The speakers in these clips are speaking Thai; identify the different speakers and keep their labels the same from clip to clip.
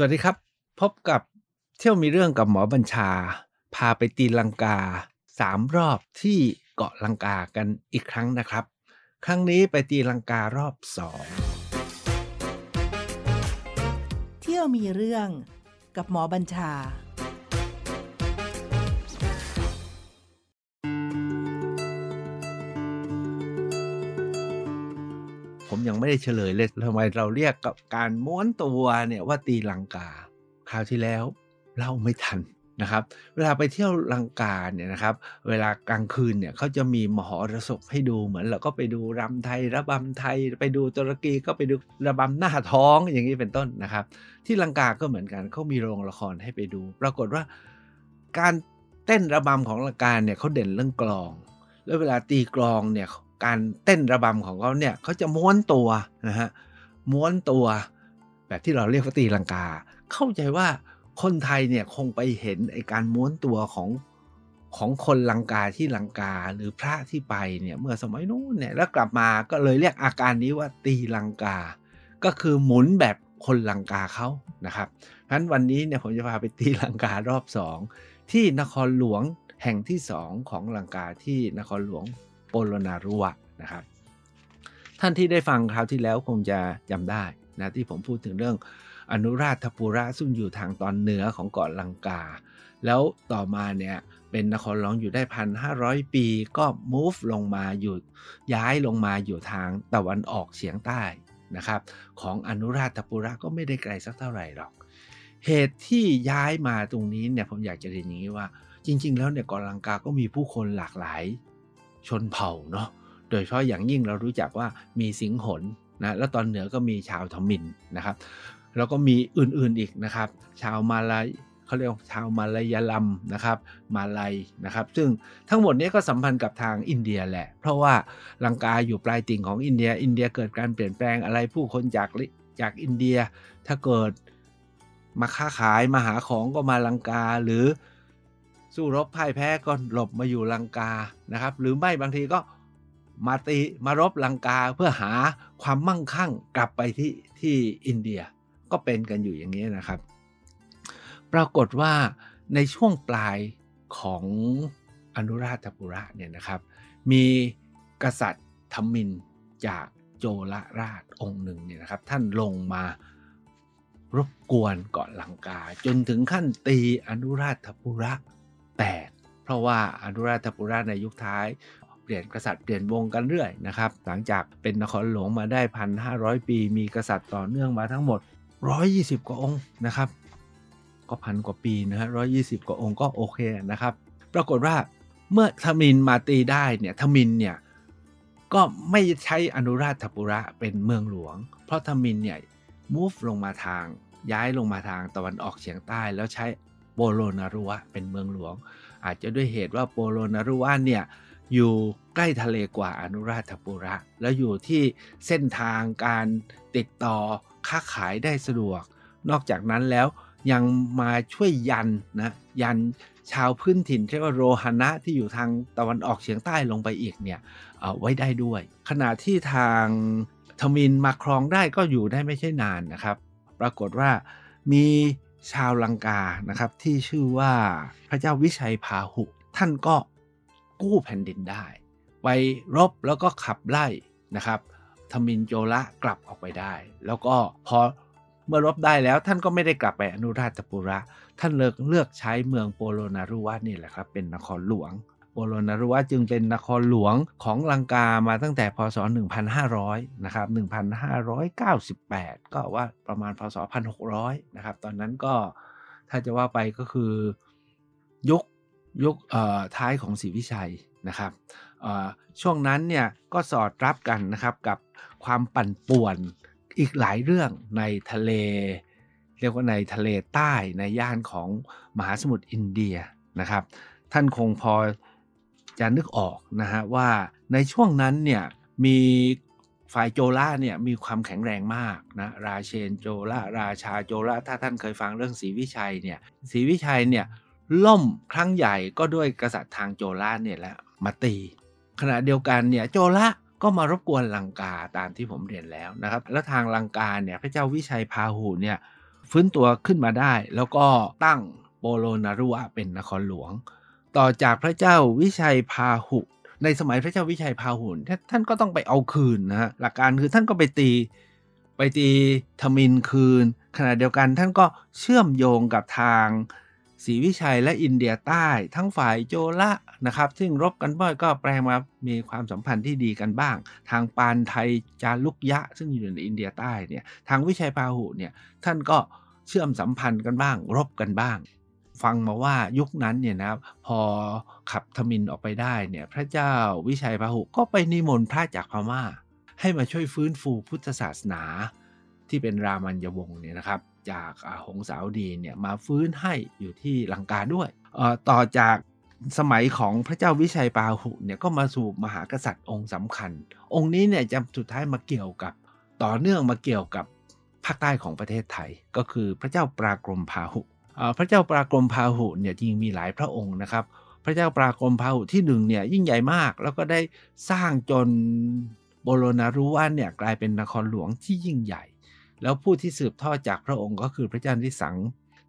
Speaker 1: สวัสดีครับ พบกับเที่ยวมีเรื่องกับหมอบัญชา พาไปตีลังกาสามรอบที่เกาะลังกากันอีกครั้งนะครับ ครั้งนี้ไปตีลังการอบสอง
Speaker 2: เที่ยวมีเรื่องกับหมอบัญชา
Speaker 1: ยังไม่ได้เฉลยเลยทำไมเราเรียกกับการม้วนตัวเนี่ยว่าตีลังกา คราวที่แล้วเล่าไม่ทันนะครับ เวลาไปเที่ยวลังกาเนี่ยนะครับ เวลากลางคืนเนี่ยเขาจะมีมหรสพให้ดูเหมือนเราก็ไปดูรำไทยระบำไทย ไปดูตุรกีก็ไปดูระบำหน้าท้องอย่างนี้เป็นต้นนะครับ ที่ลังกาก็เหมือนกันเขามีโรงละครให้ไปดู ปรากฏว่าการเต้นระบำของลังกาเนี่ยเขาเด่นเรื่องกลอง แล้วเวลาตีกลองเนี่ย การเต้นระบำของเขาเนี่ยเขาจะม้วนตัวนะฮะม้วนตัว แบบที่เราเรียกว่าตีลังกา เข้าใจว่าคนไทยเนี่ยคงไปเห็นไอการม้วนตัวของของคนลังกาที่ลังกาหรือพระที่ไปเนี่ยเมื่อสมัยนู้นเนี่ยแล้วกลับมาก็เลยเรียกอาการนี้ว่าตีลังกา ก็คือหมุนแบบคนลังกาเขานะครับเพราะฉะนั้นวันนี้เนี่ยผมจะพาไปตีลังการอบสองที่นครหลวงแห่งที่สองของลังกาที่นครหลวง โปโลนารุวะนะครับ ท่านที่ได้ฟังคราวที่แล้วคงจะจำได้นะที่ผมพูดถึงเรื่องอนุราชปุระซึ่งอยู่ทางตอนเหนือของเกาะลังกา แล้วต่อมาเนี่ยเป็นนครหลวงอยู่ได้พันห้าร้อยปีก็ move ลงมาอยู่ย้ายลงมาอยู่ทางตะวันออกเฉียงใต้นะครับของอนุราชปุระก็ไม่ได้ไกลสักเท่าไหร่หรอก เหตุที่ย้ายมาตรงนี้เนี่ยผมอยากจะเรียนอย่างนี้ว่า จริง ๆ แล้วเนี่ยเกาะลังกาก็มีผู้คนหลากหลาย ชนเผ่าเนาะโดยเฉพาะอย่างยิ่งเรารู้จักว่ามีสิงหนนะแล้วตอนเหนือก็มีชาวทมินนะครับ แล้วก็มีอื่นๆอีกนะครับ ชาวมาลายเขาเรียกชาวมาลายลัมนะครับ มาลายนะครับ ซึ่งทั้งหมดนี้ก็สัมพันธ์กับทางอินเดียแหละ เพราะว่าลังกาอยู่ปลายติ่งของอินเดีย อินเดียเกิดการเปลี่ยนแปลงอะไรผู้คนจากจากอินเดีย ถ้าเกิดมาค้าขายมาหาของก็มาลังกาหรือ สู้รบพ่ายแพ้ก็หลบมาอยู่ลังกานะครับ หรือไม่บางทีก็มาตีมารบลังกาเพื่อหาความมั่งคั่งกลับไปที่ที่อินเดียก็เป็นกันอยู่อย่างนี้นะครับ ปรากฏว่าในช่วงปลายของอนุราชปุระเนี่ยนะครับ มีกษัตริย์ธมินจากโจลราชองค์หนึ่งเนี่ยนะครับ ท่านลงมารบกวนเกาะลังกา จนถึงขั้นตีอนุราชปุระ แตก เพราะว่าอนุราชปุระในยุคท้าย เปลี่ยนกษัตริย์เปลี่ยนวงกันเรื่อยนะครับ หลังจากเป็นนครหลวงมาได้พันห้าร้อยปี มีกษัตริย์ต่อเนื่องมาทั้งหมด 120 กว่าองค์นะครับ ก็พันกว่าปีนะฮะร้อยี่สิบกว่าองค์ก็โอเคนะครับ ปรากฏว่าเมื่อทมินมาตีได้เนี่ยทมินเนี่ยก็ไม่ใช้อนุราชปุระเป็นเมืองหลวง เพราะทมินเนี่ย move ลงมาทางย้ายลงมาทางตะวันออกเฉียงใต้ แล้วใช้ โปโลนารุวะเป็นเมืองหลวง อาจจะด้วยเหตุว่าโปโลนารุวะเนี่ยอยู่ใกล้ทะเลกว่าอนุราชปุระ แล้วอยู่ที่เส้นทางการติดต่อค้าขายได้สะดวก นอกจากนั้นแล้วยังมาช่วยยันนะยันชาวพื้นถิ่นเรียกว่าโรฮานะที่อยู่ทางตะวันออกเฉียงใต้ลงไปอีกเนี่ยไว้ได้ด้วย ขณะที่ทางทมินมาครองได้ก็อยู่ได้ไม่ใช่นานนะครับ ปรากฏว่ามี ชาวลังกานะครับที่ชื่อว่าพระเจ้าวิชัยพาหุ ท่านก็กู้แผ่นดินได้ ไปรบแล้วก็ขับไล่นะครับทมินโจละกลับออกไปได้ แล้วก็พอเมื่อรบได้แล้วท่านก็ไม่ได้กลับไปอนุราชปุระ ท่านเลือกเลือกใช้เมืองโปโลนารุวะนี่แหละครับ เป็นนครหลวง โลนารุวะจึงเป็นนครหลวงของลังกามาตั้งแต่พศ 1500 นะครับ 1598 ก็ว่าประมาณพศ 1600 นะครับ ตอนนั้นก็ถ้าจะว่าไปก็คือยุคยุคท้ายของศรีวิชัยนะครับช่วงนั้นเนี่ยก็สอดรับกันนะครับกับความปั่นป่วนอีกหลายเรื่องในทะเล เรียกว่าในทะเลใต้ในย่านของมหาสมุทรอินเดียนะครับ ท่านคงพอ จะนึกออกนะฮะว่าในช่วงนั้นเนี่ยมีฝ่ายโจล่าเนี่ยมีความแข็งแรงมากนะราเชนโจล่าราชาโจล่าถ้าท่านเคยฟังเรื่องศรีวิชัยเนี่ยศรีวิชัยเนี่ยล่มครั้งใหญ่ก็ด้วยกษัตริย์ทางโจล่าเนี่ยแหละมาตี ขณะเดียวกันเนี่ยโจล่าก็มารบกวนลังกาตามที่ผมเรียนแล้วนะครับ แล้วทางลังกาเนี่ยพระเจ้าวิชัยพาหูเนี่ยฟื้นตัวขึ้นมาได้ แล้วก็ตั้งโปโลนารุวะเป็นนครหลวง ต่อจากพระเจ้าวิชัยพาหุในสมัยพระเจ้าวิชัยพาหุนท่านก็ต้องไปเอาคืนนะฮะหลักการคือท่านก็ไปตีไปตีทมินคืน ขณะเดียวกันท่านก็เชื่อมโยงกับทางศรีวิชัยและอินเดียใต้ ทั้งฝ่ายโจละนะครับ ซึ่งรบกันบ่อยก็แปลมามีความสัมพันธ์ที่ดีกันบ้าง ทางปานไทยจารุกยะ ซึ่งอยู่ในอินเดียใต้เนี่ยทางวิชัยพาหุเนี่ยท่านก็เชื่อมสัมพันธ์กันบ้าง รบกันบ้าง ฟังมาว่ายุคนั้นเนี่ยนะพอขับทมินออกไปได้เนี่ยพระเจ้าวิชัยพาหุก็ไปนิมนต์พระจากพมา่า ให้มาช่วยฟื้นฟูพุทธศาสนาที่เป็นรามันยวงศ์เนี่ยนะครับ จากหงสาวดีเนี่ยมาฟื้นให้อยู่ที่ลังกาด้วยต่อจากสมัยของพระเจ้าวิชัยปาหุเนี่ยก็มาสู่มหากษัตริย์องค์สำคัญ องค์นี้เนี่ยจะสุดท้ายมาเกี่ยวกับ ต่อเนื่องมาเกี่ยวกับภาคใต้ของประเทศไทย ก็คือพระเจ้าปรากรมพาหุ พระเจ้าปรากรมพาหุเนี่ยจริงมีหลายพระองค์นะครับ พระเจ้าปรากรมพาหุที่หนึ่งเนี่ยยิ่งใหญ่มากแล้วก็ได้สร้างจนโบโลนารุวันเนี่ยกลายเป็นนครหลวงที่ยิ่งใหญ่ แล้วผู้ที่สืบทอดจากพระองค์ก็คือพระเจ้านิสัง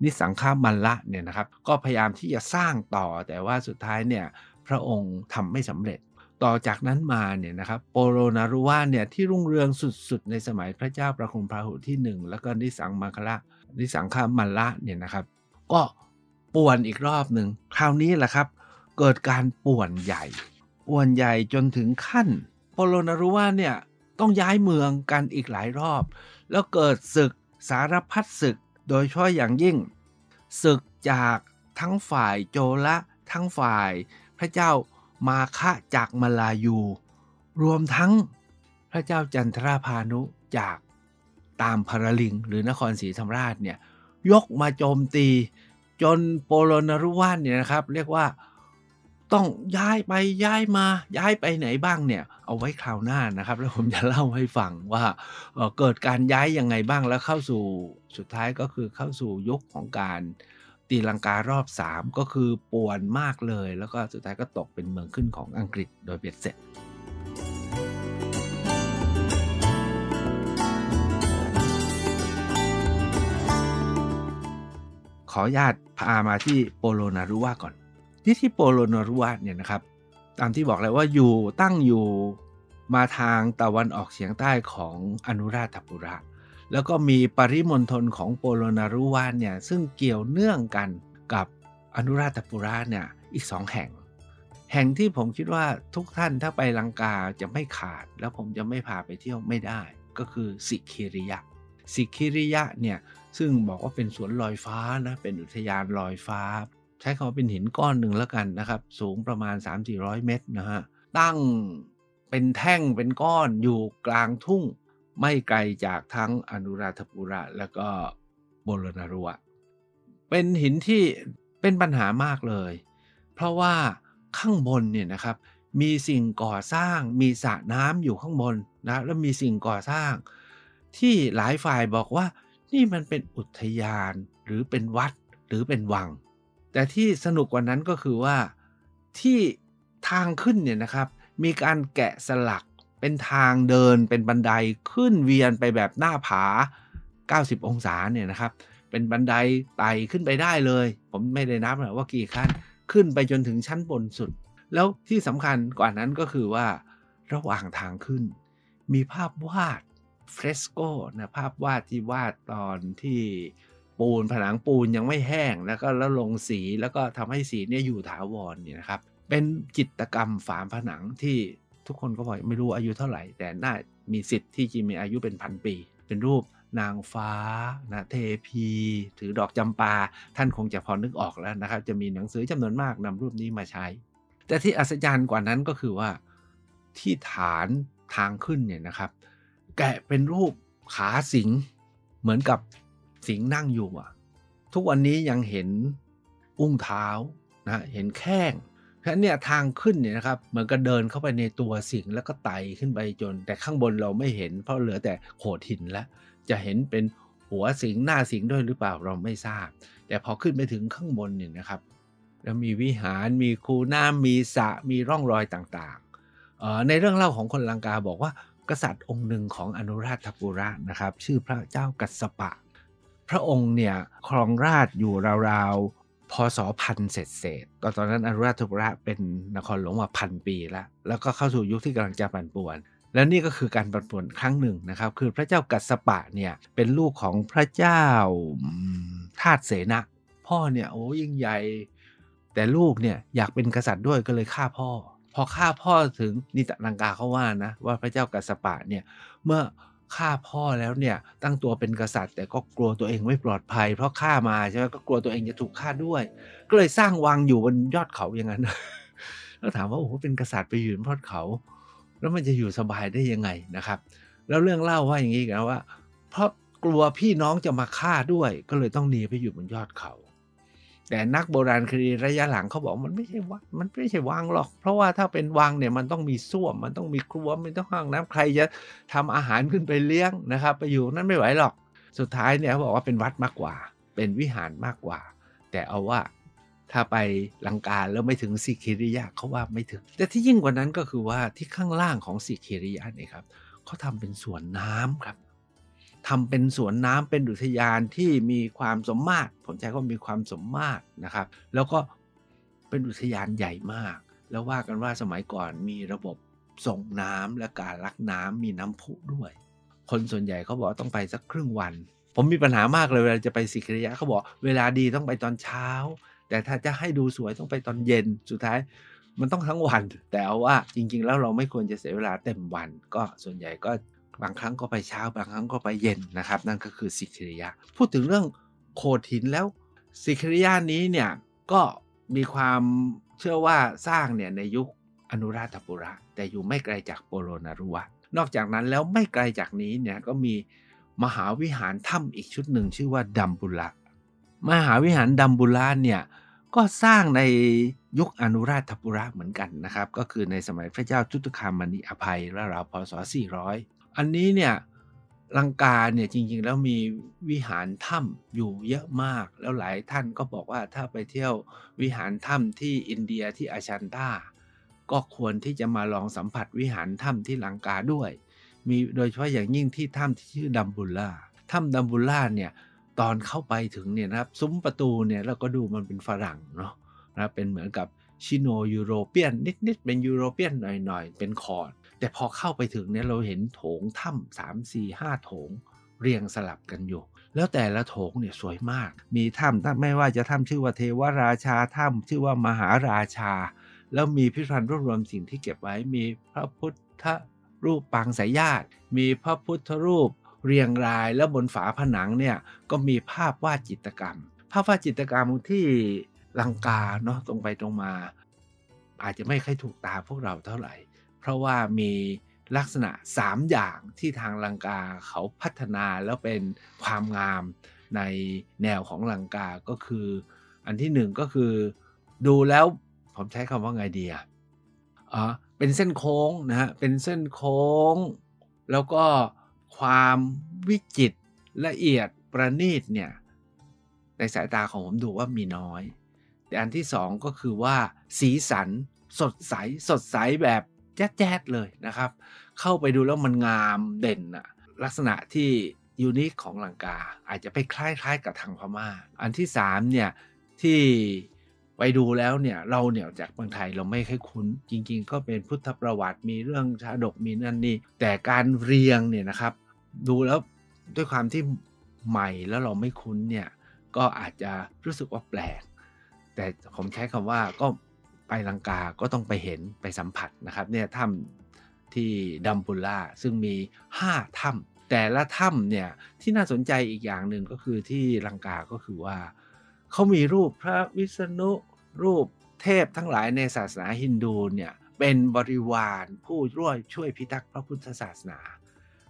Speaker 1: นิสังฆามันละเนี่ยนะครับก็พยายามที่จะสร้างต่อแต่ว่าสุดท้ายเนี่ยพระองค์ทำไม่สำเร็จ ต่อจากนั้นมาเนี่ยนะครับโปโรนารุวาเนี่ยที่รุ่งเรืองสุดๆ ในสมัยพระเจ้าประคุมพาหุที่ 1 แล้วก็นิสังมังคละนิสังฆามันละเนี่ยนะครับ ก็ป่วนอีกรอบหนึ่งคราวนี้แหละครับ เกิดการป่วนใหญ่ป่วนใหญ่จนถึงขั้นโปโรนารุวาเนี่ยต้องย้ายเมืองกันอีกหลายรอบ แล้วเกิดศึกสารพัดศึกโดยเฉพาะอย่างยิ่ง ศึกจากทั้งฝ่ายโจละทั้งฝ่ายพระเจ้ามาคะจากมาลายู รวมทั้งพระเจ้าจันทราพานุจากตามพารลิงหรือนครศรีธรรมราชเนี่ย ยกมาโจมตี จนโปโลนารุวานเนี่ยนะครับ เรียกว่าต้องย้ายไปย้ายมาย้ายไปไหนบ้างเนี่ย เอาไว้คราวหน้านะครับ แล้วผมจะเล่าให้ฟังว่าเเกิดการย้ายยังไงบ้างแล้วเข้าสู่สุดท้ายก็คือเข้าสู่ยุคของการตีลังการอบ 3 ก็คือป่วนมากเลย แล้วก็สุดท้ายก็ตกเป็นเมืองขึ้นของอังกฤษโดยเบ็ดเสร็จ ขอญาตพามาที่โปโลนารุวาก่อน ที่ที่โปโลนารุวาเนี่ยนะครับ ตามที่บอกแล้วว่าอยู่ตั้งอยู่มาทางตะวันออกเฉียงใต้ของอนุราธปุระ แล้วก็มีปริมณฑลของโปโลนารุวาเนี่ยซึ่งเกี่ยวเนื่องกันกับอนุราธปุระเนี่ยอีกสองแห่ง แห่งที่ผมคิดว่าทุกท่านถ้าไปลังกาจะไม่ขาด แล้วผมจะไม่พาไปเที่ยวไม่ได้ ก็คือสิคิริยะสิคิริยะเนี่ย ซึ่งบอกว่าเป็นสวนลอยฟ้านะเป็นอุทยานลอยฟ้า ใช้คำว่าเป็นหินก้อนหนึ่งแล้วกันนะครับ สูงประมาณ 3-400 เมตรนะฮะตั้งเป็นแท่งเป็นก้อนอยู่กลางทุ่ง ไม่ไกลจากทั้งอนุราธปุระ แล้วก็โบรนารัวเป็นหินที่เป็นปัญหามากเลย เพราะว่าข้างบนเนี่ยนะครับมีสิ่งก่อสร้างมีสระน้ำอยู่ข้างบนนะแล้วมีสิ่งก่อสร้าง ที่หลายฝ่ายบอกว่า นี่มันเป็นอุทยานหรือเป็นวัดหรือเป็นวัง แต่ที่สนุกกว่านั้นก็คือว่าที่ทางขึ้นเนี่ยนะครับ มีการแกะสลักเป็นทางเดินเป็นบันไดขึ้นเวียนไปแบบหน้าผา 90 องศาเนี่ยนะครับ เป็นบันไดไต่ขึ้นไปได้เลย ผมไม่ได้นับนะว่ากี่ขั้นขึ้นไปจนถึงชั้นบนสุด แล้วที่สำคัญกว่านั้นก็คือว่าระหว่างทางขึ้น มีภาพวาด เฟรสโกนะภาพวาดที่วาดตอนที่ปูนผนังปูนยังไม่แห้งแล้วก็แล้วลงสีแล้วก็ทำให้สีเนี่ยอยู่ถาวรเนี่ยนะครับ เป็นจิตกรรมฝาผนังที่ทุกคนก็บอกไม่รู้อายุเท่าไหร่ แต่น่ามีสิทธิ์ที่จะมีอายุเป็นพันปี เป็นรูปนางฟ้านะเทพี ถือดอกจำปา ท่านคงจะพอนึกออกแล้วนะครับ จะมีหนังสือจำนวนมากนำรูปนี้มาใช้ แต่ที่อัศจรรย์กว่านั้นก็คือว่าที่ฐานทางขึ้นเนี่ยนะครับ แกะเป็นรูปขาสิง เหมือนกับสิงนั่งอยู่อะ ทุกวันนี้ยังเห็นอุ้งเท้านะเห็นแข้งเพราะเนี่ยทางขึ้นเนี่ยนะครับเหมือนกับเดินเข้าไปในตัวสิงแล้วก็ไต่ขึ้นไปจน แต่ข้างบนเราไม่เห็น เพราะเหลือแต่โขดหินแล้ว จะเห็นเป็นหัวสิงหน้าสิงด้วยหรือเปล่าเราไม่ทราบ แต่พอขึ้นไปถึงข้างบนเนี่ยนะครับ แล้วมีวิหารมีคูน้ำมีสระมีร่องรอยต่างๆในเรื่องเล่าของคนลังกาบอกว่า กษัตริย์องค์หนึ่งของอนุราชปุระนะครับ ชื่อพระเจ้ากัสปะ พระองค์เนี่ยครองราชอยู่ราวๆพศพันเศษเศษก็ตอนนั้นอนุราชปุระเป็นนครหลวงมาพันปีแล้ว แล้วก็เข้าสู่ยุคที่กำลังจะปั่นป่วน แล้วนี่ก็คือการปั่นป่วนครั้งหนึ่งนะครับ คือพระเจ้ากัสปะเนี่ยเป็นลูกของพระเจ้าทาสเสนะพ่อเนี่ยโอ้ยิ่งใหญ่แต่ลูกเนี่ยอยากเป็นกษัตริย์ด้วยก็เลยฆ่าพ่อ พอฆ่าพ่อถึงนิตลังกาเขาว่านะว่าพระเจ้ากัสสปะเนี่ยเมื่อฆ่าพ่อแล้วเนี่ยตั้งตัวเป็นกษัตริย์ แต่ก็กลัวตัวเองไม่ปลอดภัย เพราะฆ่ามาใช่ไหมก็กลัวตัวเองจะถูกฆ่าด้วย ก็เลยสร้างวังอยู่บนยอดเขาอย่างนั้นแล้วถามว่าโอ้โหเป็นกษัตริย์ไปอยู่บนยอดเขา แล้วมันจะอยู่สบายได้ยังไงนะครับ แล้วเรื่องเล่าว่าอย่างนี้กันว่า เพราะกลัวพี่น้องจะมาฆ่าด้วย ก็เลยต้องหนีไปอยู่บนยอดเขา แต่นักโบราณคดีระยะหลังเขาบอกมันไม่ใช่วังมันไม่ใช่วังหรอก เพราะว่าถ้าเป็นวังเนี่ยมันต้องมีส้วม มันต้องมีครัวมันต้องห้องน้ำใครจะทำอาหารขึ้นไปเลี้ยงนะครับ ไปอยู่นั้นไม่ไหวหรอก สุดท้ายเนี่ยเขาบอกว่าเป็นวัดมากกว่า เป็นวิหารมากกว่า แต่เอาว่าถ้าไปลังกาแล้วไม่ถึงสิคิริยะเขาว่าไม่ถึง แต่ที่ยิ่งกว่านั้นก็คือว่าที่ข้างล่างของสิคิริยะเนี่ยครับเขาทำเป็นสวนน้ำครับ ทำเป็นสวนน้ำเป็นอุทยานที่มีความสมมาตรผมใช้ก็มีความสมมาตรนะครับ แล้วก็เป็นอุทยานใหญ่มาก แล้วว่ากันว่าสมัยก่อนมีระบบส่งน้ำและการลักน้ำมีน้ำพุด้วย คนส่วนใหญ่เขาบอกต้องไปสักครึ่งวัน ผมมีปัญหามากเลยเวลาจะไปสิคิริยะเขาบอกเวลาดีต้องไปตอนเช้า แต่ถ้าจะให้ดูสวยต้องไปตอนเย็นสุดท้ายมันต้องทั้งวัน แต่ว่าจริงๆ แล้วเราไม่ควรจะเสียเวลาเต็มวัน ก็ส่วนใหญ่ก็ บางครั้งก็ไปเช้า บางครั้งก็ไปเย็นนะครับ นั่นก็คือสิคิริยะพูดถึงเรื่องโคทินแล้วสิคิริยะนี้เนี่ยก็มีความเชื่อว่าสร้างเนี่ยในยุคอนุราธปุระ แต่อยู่ไม่ไกลจากโปโลนารุวะนอกจากนั้นแล้วไม่ไกลจากนี้เนี่ยก็มีมหาวิหารถ้ำอีกชุดหนึ่งชื่อว่าดัมบุระมหาวิหารดัมบุระเนี่ยก็สร้างในยุคอนุราธปุระเหมือนกันนะครับ ก็คือในสมัยพระเจ้าจุตุคามณีอภัยราวๆพศ400 อันนี้เนี่ยลังกาเนี่ยจริงๆ แล้วมีวิหารถ้ำอยู่เยอะมาก แล้วหลายท่านก็บอกว่าถ้าไปเที่ยววิหารถ้ำที่อินเดียที่อาชันตาก็ควรที่จะมาลองสัมผัสวิหารถ้ำที่ลังกาด้วย มีโดยเฉพาะอย่างยิ่งที่ถ้ำที่ชื่อดัมบุล่าถ้ำดัมบุล่าเนี่ยตอนเข้าไปถึงเนี่ยนะครับซุ้มประตูเนี่ยเราก็ดูมันเป็นฝรั่งเนาะนะเป็นเหมือนกับชิโนยูโรเปียนนิดๆเป็นยูโรเปียนหน่อยๆ เป็นคอร์ด แต่พอเข้าไปถึงเนี่ยเราเห็นโถงถ้ำสามสี่ห้าโถงเรียงสลับกันอยู่ แล้วแต่ละโถงเนี่ยสวยมาก มีถ้ำไม่ว่าจะถ้ำชื่อว่าเทวราชาถ้ำชื่อว่ามหาราชา แล้วมีพิพิธภัณฑ์รวบรวมสิ่งที่เก็บไว้มีพระพุทธรูปปางสายญาติ มีพระพุทธรูปเรียงรายแล้วบนฝาผนังเนี่ยก็มีภาพวาดจิตรกรรม ภาพวาดจิตรกรรมที่ลังกาเนาะตรงไปตรงมา อาจจะไม่ค่อยถูกตาพวกเราเท่าไหร่ เพราะว่ามีลักษณะ 3 อย่างที่ทางลังกาเขาพัฒนาแล้วเป็นความงามในแนวของลังกาก็คือ อันที่หนึ่งก็คือ ดูแล้วผมใช้คำว่าไงดีอะเป็นเส้นโค้งนะฮะเป็นเส้นโค้ง แล้วก็ความวิจิตละเอียดประณีตเนี่ยในสายตาของผมดูว่ามีน้อย แต่อันที่สองก็คือว่าสีสันสดใสสดใสแบบ แจ๊ดๆเลยนะครับ เข้าไปดูแล้วมันงามเด่นอะลักษณะที่ยูนิคของลังกา อาจจะไปคล้ายๆกับทางพม่า อันที่สามเนี่ยที่ไปดูแล้วเนี่ยเราเนี่ยจากเมืองไทยเราไม่ค่อยคุ้น จริง ๆ ก็เป็นพุทธประวัติมีเรื่องชาดกมีนั่นนี่แต่การเรียงเนี่ยนะครับ ดูแล้วด้วยความที่ใหม่แล้วเราไม่คุ้นเนี่ยก็อาจจะรู้สึกว่าแปลก แต่ผมใช้คำว่าก็ ไปลังกาก็ต้องไปเห็นไปสัมผัสนะครับเนี่ยถ้ำที่ดัมบุล่าซึ่งมี 5 ถ้ำแต่ละถ้ำเนี่ยที่น่าสนใจอีกอย่างหนึ่งก็คือที่ลังกาก็คือว่าเขามีรูปพระวิษณุรูปเทพทั้งหลายในศาสนาฮินดูเนี่ยเป็นบริวารผู้ร่วยช่วยพิทักษ์พระพุทธศาสนา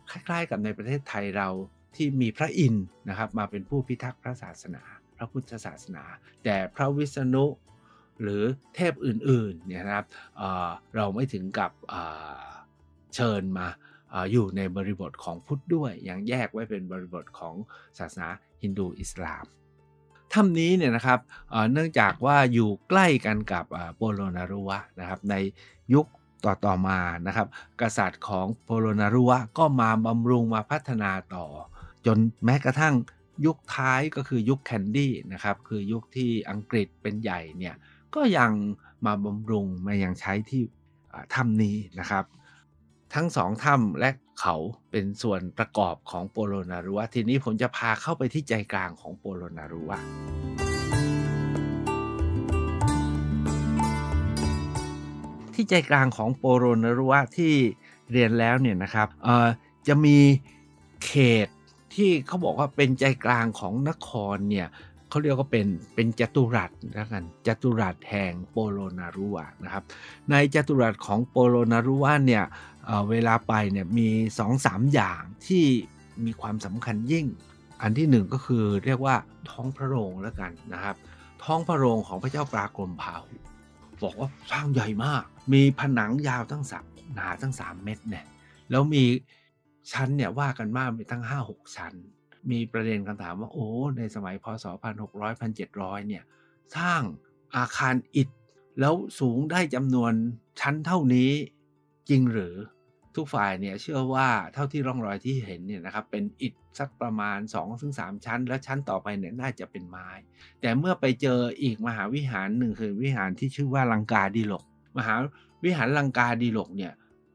Speaker 1: คล้ายๆ กับในประเทศไทยเราที่มีพระอินทร์นะครับมาเป็นผู้พิทักษ์พระศาสนา พระพุทธศาสนา แต่พระวิษณุ หรือเทพอื่นๆเนี่ยนะครับเเราไม่ถึงกับเชิญมาออยู่ในบริบทของพุทธด้วยยังแยกไว้เป็นบริบทของศาสนาฮินดูอิสลามถ้ำนี้เนี่ยนะครับเนื่องจากว่าอยู่ใกล้กันกับโปโลนารุวนะครับในยุคต่อต่อมานะครับ กษัตริย์ของโปโลนารุวก็มาบำรุงมาพัฒนาต่อ จนแม้กระทั่งยุคท้ายก็คือยุคแคนดี้นะครับ คือยุคที่อังกฤษเป็นใหญ่เนี่ย ก็ยังมาบำรุงมายังใช้ที่ถ้ำนี้นะครับ ทั้งสองถ้ำและเขาเป็นส่วนประกอบของโปโลนารุวะทีนี้ผมจะพาเข้าไปที่ใจกลางของโปโลนารุวะที่ใจกลางของโปโลนารุวะที่เรียนแล้วเนี่ยนะครับจะมีเขตที่เขาบอกว่าเป็นใจกลางของนครเนี่ย เขาเรียกว่าเป็นเป็นจัตุรัสแล้วกันจัตุรัสแห่งโปโลนารุวนะครับ ในจัตุรัสของโปโลนารุวเนี่ยเเวลาไปเนี่ยมี2อสามอย่างที่มีความสำคัญยิ่ง อันที่หนึ่งก็คือเรียกว่าท้องพระโรงแล้วกันนะครับ ท้องพระโรงของพระเจ้าปรากรมพาหุบอกว่าสร้างใหญ่มาก มีผนังยาวตั้งสามหนาตั้ง 3 เมตรเนี่ยแล้วมีชั้นเนี่ยว่ากันมากมีตั้ง 5-6 ชั้น มีประเด็นคำถามว่าโอ้ในสมัยพศ 1600 1700 เนี่ย สร้างอาคารอิฐ แล้วสูงได้จำนวนชั้นเท่านี้จริงหรือทุกฝ่ายเนี่ยเชื่อว่าเท่าที่ร่องรอยที่เห็นเนี่ยนะครับเป็นอิฐสักประมาณ 2-3 ชั้น แล้วชั้นต่อไปเนี่ยน่าจะเป็นไม้ แต่เมื่อไปเจออีกมหาวิหารหนึ่งคือวิหารที่ชื่อว่าลังกาดีหลก มหาวิหารลังกาดีหลกเนี่ย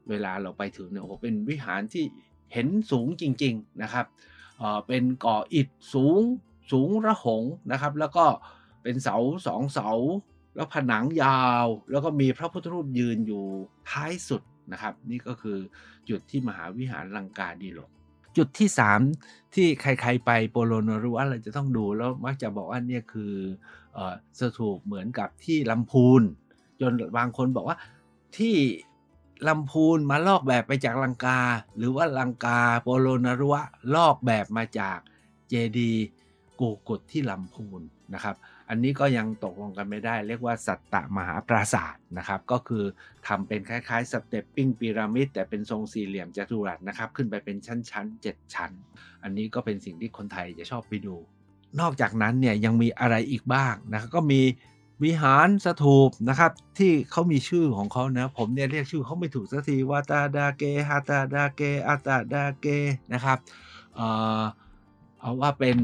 Speaker 1: เวลาเราไปถึงเนี่ยโอ้โหเป็นวิหารที่เห็นสูงจริง ๆนะครับ เป็นก่ออิฐสูงสูงระหงนะครับ แล้วก็เป็นเสาสองเสา แล้วผนังยาว แล้วก็มีพระพุทธรูปยืนอยู่ท้ายสุดนะครับ นี่ก็คือจุดที่มหาวิหารลังกาดีหลกจุดที่ 3 ที่ใครๆไปโปโลนรู้ว่าเราจะต้องดูแล้วมักจะบอกว่านี่คือสถูปเหมือนกับที่ลำพูน จนบางคนบอกว่าที่ ลำพูนมาลอกแบบไปจากลังกา หรือว่าลังกาโปโลนารุวะลอกแบบมาจากเจดีกูกุดที่ลำพูนนะครับ อันนี้ก็ยังตกลงกันไม่ได้ เรียกว่าสัตตมหาปราศาสตร์นะครับ ก็คือทำเป็นคล้ายๆสเตปปิ้งพีระมิดแต่เป็นทรงสี่เหลี่ยมจัตุรัสนะครับ ขึ้นไปเป็นชั้นๆ7ชั้น อันนี้ก็เป็นสิ่งที่คนไทยจะชอบไปดู นอกจากนั้นเนี่ยยังมีอะไรอีกบ้างนะครับก็มี วิหารสถูปนะครับ ที่เขามีชื่อของเขานะผมเนี่ยเรียกชื่อเขาไม่ถูกสักทีวาตาดาเกฮาตาดาเกอาตาดาเกนะครับเอ่อเอาว่าเป็น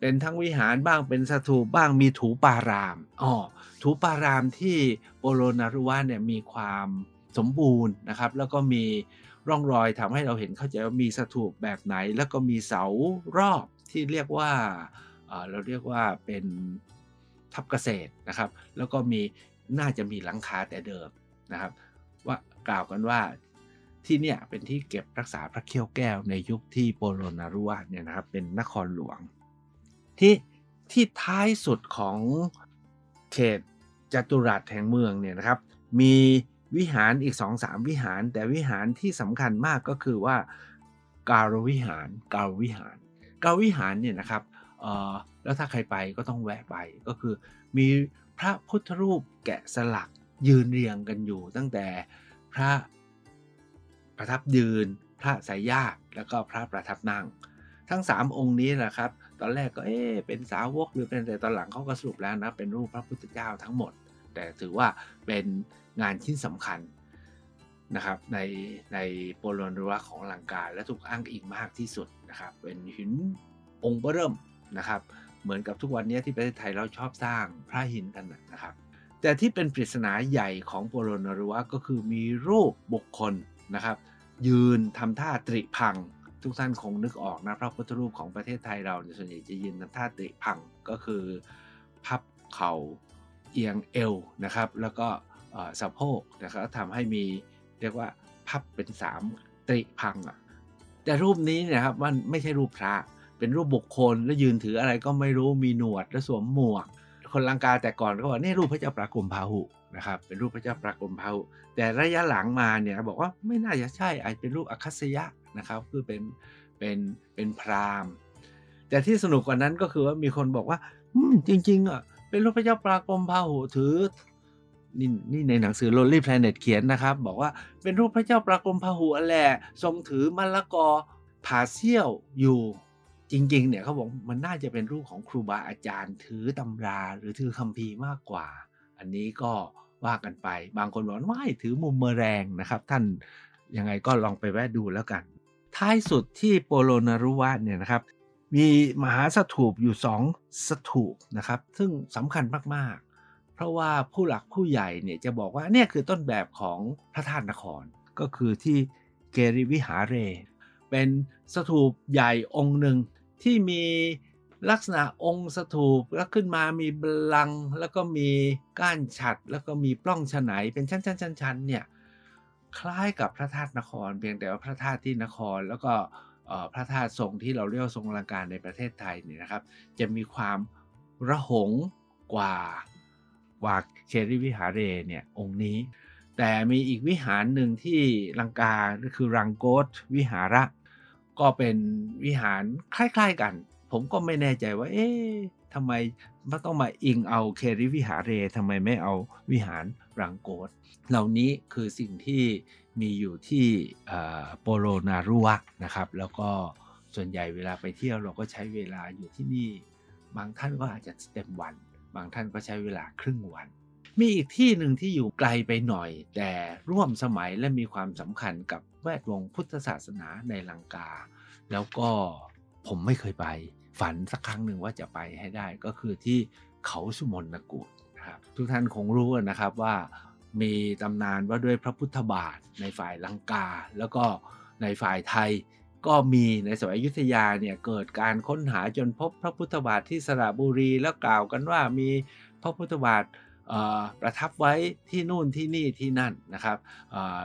Speaker 1: เป็นทั้งวิหารบ้างเป็นสถูปบ้างมีถูปารามอ๋อถูปารามที่โปโลนารุวะเนี่ยมีความสมบูรณ์นะครับ แล้วก็มีร่องรอยทำให้เราเห็นเข้าใจว่ามีสถูปแบบไหน แล้วก็มีเสารอบที่เรียกว่าเราเรียกว่าเป็น ทับเกษตรนะครับ แล้วก็มีน่าจะมีหลังคาแต่เดิมนะครับ ว่ากล่าวกันว่าที่เนี่ยเป็นที่เก็บรักษาพระเขี้ยวแก้วในยุคที่โปโลนารุวะเนี่ยนะครับเป็นนครหลวง ที่ที่ท้ายสุดของเขตจัตุรัสแห่งเมืองเนี่ยนะครับ มีวิหารอีกสองสามวิหาร แต่วิหารที่สำคัญมากก็คือว่าการวิหารการวิหารการวิหารเนี่ยนะครับ แล้วถ้าใครไปก็ต้องแวะไปก็คือ มีพระพุทธรูปแกะสลักยืนเรียงกันอยู่ ตั้งแต่พระประทับยืน พระสายญาติแล้วก็พระประทับนั่ง ทั้ง 3 องค์นี้แหละครับ ตอนแรกก็เอ๊เป็นสาวกหรือเป็นแต่ตอนหลังเขาก็สรุปแล้วนะเป็นรูปพระพุทธเจ้าทั้งหมด แต่ถือว่าเป็นงานชิ้นสำคัญนะครับในในโปโลนรัวของลังกาและถูกอ้างอิงมากที่สุดนะครับเป็นหินองค์เริ่ม นะครับ เหมือนกับทุกวันนี้ที่ประเทศไทยเราชอบสร้างพระหินกันนะครับ แต่ที่เป็นปริศนาใหญ่ของโปโลนารุวะก็คือมีรูปบุคคลนะครับ ยืนทำท่าตริพัง ทุกท่านคงนึกออกนะพระพุทธรูปของประเทศไทยเราส่วนใหญ่จะยืนทำท่าตริพังก็คือ พับเข่าเอียงเอวนะครับ แล้วก็สะโพกนะครับทำให้มีเรียกว่าพับเป็นสามตริพังอะแต่รูปนี้นะครับมันไม่ใช่รูปพระ เป็นรูปบุคคลแล้วยืนถืออะไรก็ไม่รู้มีหนวดและสวมหมวก คนลังกาแต่ก่อนก็บอกนี่รูปพระเจ้าปรากรมพาหุนะครับเป็นรูปพระเจ้าปรากรมพาหุแต่ระยะหลังมาเนี่ยบอกว่าไม่น่าจะใช่อาจเป็นรูปอคัสยะนะครับคือเป็นเป็นเป็นพราหมณ์ แต่ที่สนุกกว่านั้นก็คือว่ามีคนบอกว่าอืมจริงๆอะเป็นรูปพระเจ้าปรากรมพาหุถือนี่นี่ในหนังสือ Lonely Planet เขียนนะครับ บอกว่าเป็นรูปพระเจ้าปรากรมพาหุแหละทรงถือมะละกอผ่าเซี่ยวอยู่ จริง ๆ เนี่ยเขาบอกมันน่าจะเป็นรูปของครูบาอาจารย์ ถือตำราหรือถือคัมภีร์มากกว่า อันนี้ก็ว่ากันไป บางคนบอกไม่ถือมุมเมแรงนะครับ ท่านยังไงก็ลองไปแวะดูแล้วกัน ท้ายสุดที่โปโลนารุวะเนี่ยนะครับ มีมหาสถูปอยู่สองสถูปนะครับ ซึ่งสำคัญมากๆ เพราะว่าผู้หลักผู้ใหญ่เนี่ยจะบอกว่าเนี่ยคือต้นแบบของพระธาตุนคร ก็คือที่เกริวิหารเร เป็นสถูปใหญ่องค์หนึ่ง ที่มีลักษณะองค์สถูปแล้วขึ้นมามีบลังก์แล้วก็มีก้านฉัด แล้วก็มีปล้องฉไนเป็นชั้นๆๆเนี่ยคล้ายกับพระธาตุนคร เพียงแต่ว่าพระธาตุที่นครแล้วก็พระธาตุทรงที่เราเรียกทรงอลังการในประเทศไทยเนี่ยนะครับ จะมีความระหงกว่าว่าเชริวิหารเรเนี่ยองค์นี้ แต่มีอีกวิหารหนึ่งที่ลังกาคือรังโกตวิหาระ ก็เป็นวิหารคล้ายๆกัน ผมก็ไม่แน่ใจว่า เอ๊ะทำไมมันต้องมาอิงเอาเคริวิหารเรทำไมไม่เอาวิหารรังโกตเหล่านี้คือสิ่งที่มีอยู่ที่โปโลนารุวะนะครับ แล้วก็ส่วนใหญ่เวลาไปเที่ยวเราก็ใช้เวลาอยู่ที่นี่ บางท่านก็อาจจะเต็มวัน บางท่านก็ใช้เวลาครึ่งวัน มีอีกที่หนึ่งที่อยู่ไกลไปหน่อย แต่ร่วมสมัยและมีความสำคัญกับแวดวงพุทธศาสนาในลังกา แล้วก็ผมไม่เคยไป ฝันสักครั้งหนึ่งว่าจะไปให้ได้ก็คือที่เขาสุมนกูดนะครับทุกท่านคงรู้นะครับว่ามีตำนานว่าด้วยพระพุทธบาทในฝ่ายลังกา แล้วก็ในฝ่ายไทยก็มีในสมัยยุทธยาเนี่ยเกิดการค้นหาจนพบพระพุทธบาทที่สระบุรีแล้วกล่าวกันว่ามีพระพุทธบาท ประทับไว้ที่นู่นที่นี่ที่นั่นนะครับ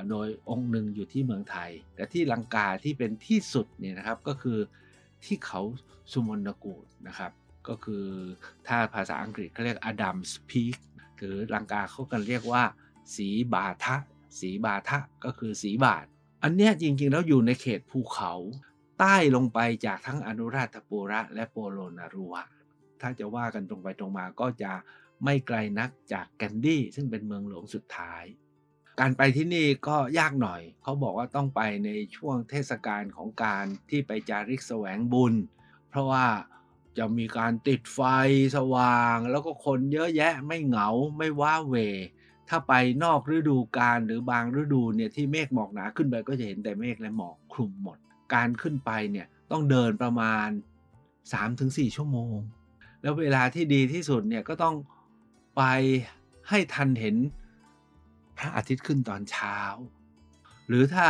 Speaker 1: โดยองค์หนึ่งอยู่ที่เมืองไทย แต่ที่ลังกาที่เป็นที่สุดเนี่ยนะครับก็คือที่เขาสุมนกูดนะครับก็คือถ้าภาษาอังกฤษเขาเรียกอดัมสพีคหรือลังกาเขากันเรียกว่า สีบาทะ สีบาทะก็คือสีบาท อันเนี้ยจริงๆ แล้วอยู่ในเขตภูเขาใต้ลงไปจากทั้งอนุราชปุระและโปโลนารุวถ้าจะว่ากันตรงไปตรงมาก็จะ ไม่ไกลนักจากแกนดี้ซึ่งเป็นเมืองหลวงสุดท้าย การไปที่นี่ก็ยากหน่อย เขาบอกว่าต้องไปในช่วงเทศกาลของการที่ไปจาริกแสวงบุญ เพราะว่าจะมีการติดไฟสว่าง แล้วก็คนเยอะแยะไม่เหงาไม่ว้าเว ถ้าไปนอกฤดูกาลหรือบางฤดูเนี่ยที่เมฆหมอกหนาขึ้นไปก็จะเห็นแต่เมฆและหมอกคลุมหมด การขึ้นไปเนี่ยต้องเดินประมาณ 3-4 ชั่วโมง แล้วเวลาที่ดีที่สุดเนี่ยก็ต้อง ไปให้ทันเห็นพระอาทิตย์ขึ้นตอนเช้า หรือถ้า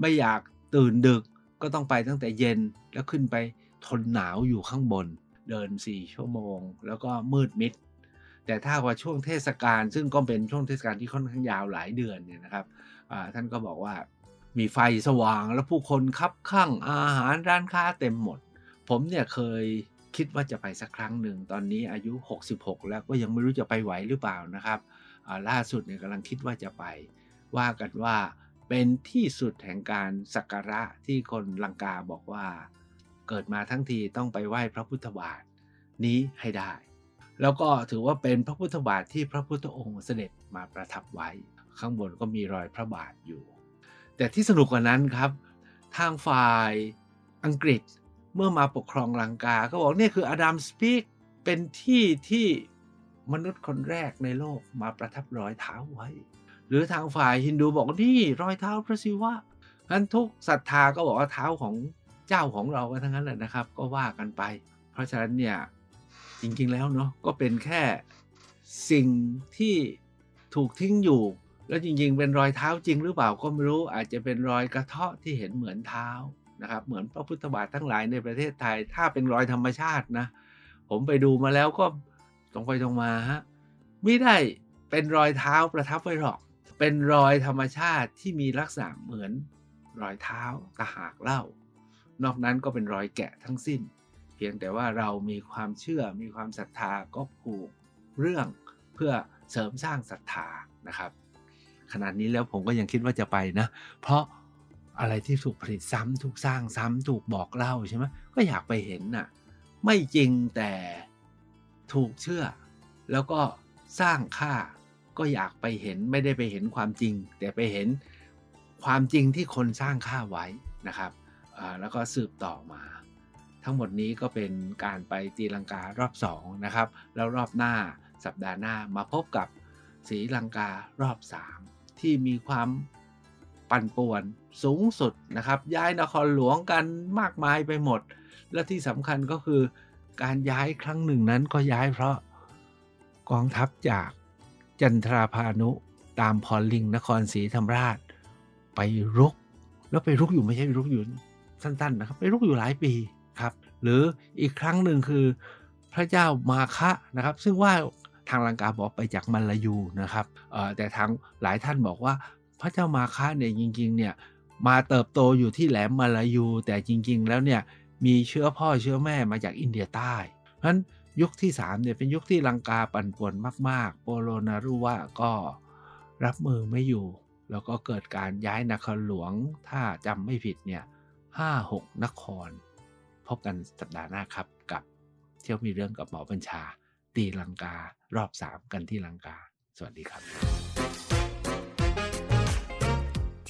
Speaker 1: ไม่อยากตื่นดึกก็ต้องไปตั้งแต่เย็นแล้วขึ้นไปทนหนาวอยู่ข้างบน เดิน 4 ชั่วโมง แล้วก็มืดมิด แต่ถ้าว่าช่วงเทศกาลซึ่งก็เป็นช่วงเทศกาลที่ค่อนข้างยาวหลายเดือนเนี่ยนะครับท่านก็บอกว่ามีไฟสว่างแล้วผู้คนคับข้างอาหารร้านค้าเต็มหมด ผมเนี่ยเคย คิดว่าจะไปสักครั้งหนึ่ง ตอนนี้อายุ 66 แล้วก็ยังไม่รู้จะไปไหวหรือเปล่านะครับล่าสุดเนี่ยกำลังคิดว่าจะไป ว่ากันว่าเป็นที่สุดแห่งการสักการะที่คนลังกาบอกว่า เกิดมาทั้งทีต้องไปไหว้พระพุทธบาทนี้ให้ได้ แล้วก็ถือว่าเป็นพระพุทธบาทที่พระพุทธองค์เสด็จมาประทับไว้ ข้างบนก็มีรอยพระบาทอยู่ แต่ที่สนุกกว่านั้นครับ ทางฝ่ายอังกฤษ เมื่อมาปกครองลังกาก็บอกนี่คืออดัมสปีกเป็นที่ที่มนุษย์คนแรกในโลกมาประทับรอยเท้าไว้ หรือทางฝ่ายฮินดูบอกนี่รอยเท้าพระศิวะทั้นทุกศรัทธาก็บอกว่าเท้าของเจ้าของเราทั้งนั้นแหละนะครับ ก็ว่ากันไป เพราะฉะนั้นเนี่ยจริงๆแล้วเนาะก็เป็นแค่สิ่งที่ถูกทิ้งอยู่ แล้วจริงๆ เป็นรอยเท้าจริงหรือเปล่าก็ไม่รู้อาจจะเป็นรอยกระเทาะที่เห็นเหมือนเท้า นะครับเหมือนพระพุทธบาททั้งหลายในประเทศไทย ถ้าเป็นรอยธรรมชาตินะ ผมไปดูมาแล้วก็ตรงไปตรงมาฮะไม่ได้เป็นรอยเท้าประทับไว้หรอก เป็นรอยธรรมชาติที่มีลักษณะเหมือนรอยเท้าตะหากเล่า นอกนั้นก็เป็นรอยแกะทั้งสิ้น เพียงแต่ว่าเรามีความเชื่อมีความศรัทธาก็ผูกเรื่องเพื่อเสริมสร้างศรัทธานะครับขนาดนี้แล้วผมก็ยังคิดว่าจะไปนะ เพราะ อะไรที่ถูกผลิตซ้ำถูกสร้างซ้ำถูกบอกเล่าใช่ไหมก็อยากไปเห็นน่ะไม่จริงแต่ถูกเชื่อ แล้วก็สร้างค่าก็อยากไปเห็นไม่ได้ไปเห็นความจริง แต่ไปเห็นความจริงที่คนสร้างค่าไว้นะครับแล้วก็สืบต่อมา ทั้งหมดนี้ก็เป็นการไปตีลังการอบ2นะครับแล้วรอบหน้าสัปดาห์หน้ามาพบกับสีลังการอบ 3 ที่มีความ ปั่นป่วนสูงสุดนะครับ ย้ายนครหลวงกันมากมายไปหมด และที่สำคัญก็คือการย้ายครั้งหนึ่งนั้นก็ย้ายเพราะกองทัพจากจันทราพานุตามพรลิงนครศรีธรรมราช ไปรุก แล้วไปรุกอยู่ไม่ใช่รุกอยู่สั้นๆนะครับ ไปรุกอยู่หลายปีครับ หรืออีกครั้งหนึ่งคือพระเจ้ามาคะนะครับ ซึ่งว่าทางลังกาบอกไปจากมัลลายูนะครับแต่ทางหลายท่านบอกว่า พระเจ้ามาคะเนี่ยจริง ๆ เนี่ยมาเติบโตอยู่ที่แหลมมาลายู แต่จริง ๆ แล้วเนี่ยมีเชื้อพ่อเชื้อแม่มาจากอินเดียใต้ เพราะฉะนั้นยุคที่3เนี่ยเป็นยุคที่ลังกาปั่นป่วนมาก ๆ โปโลนารุวะก็รับมือไม่อยู่ แล้วก็เกิดการย้ายนครหลวงถ้าจำไม่ผิดเนี่ยห้าหกนคร พบกันสัปดาห์หน้าครับกับเที่ยวมีเรื่องกับหมอบัญชา ตีลังการอบ 3 กันที่ลังกา สวัสดีครับ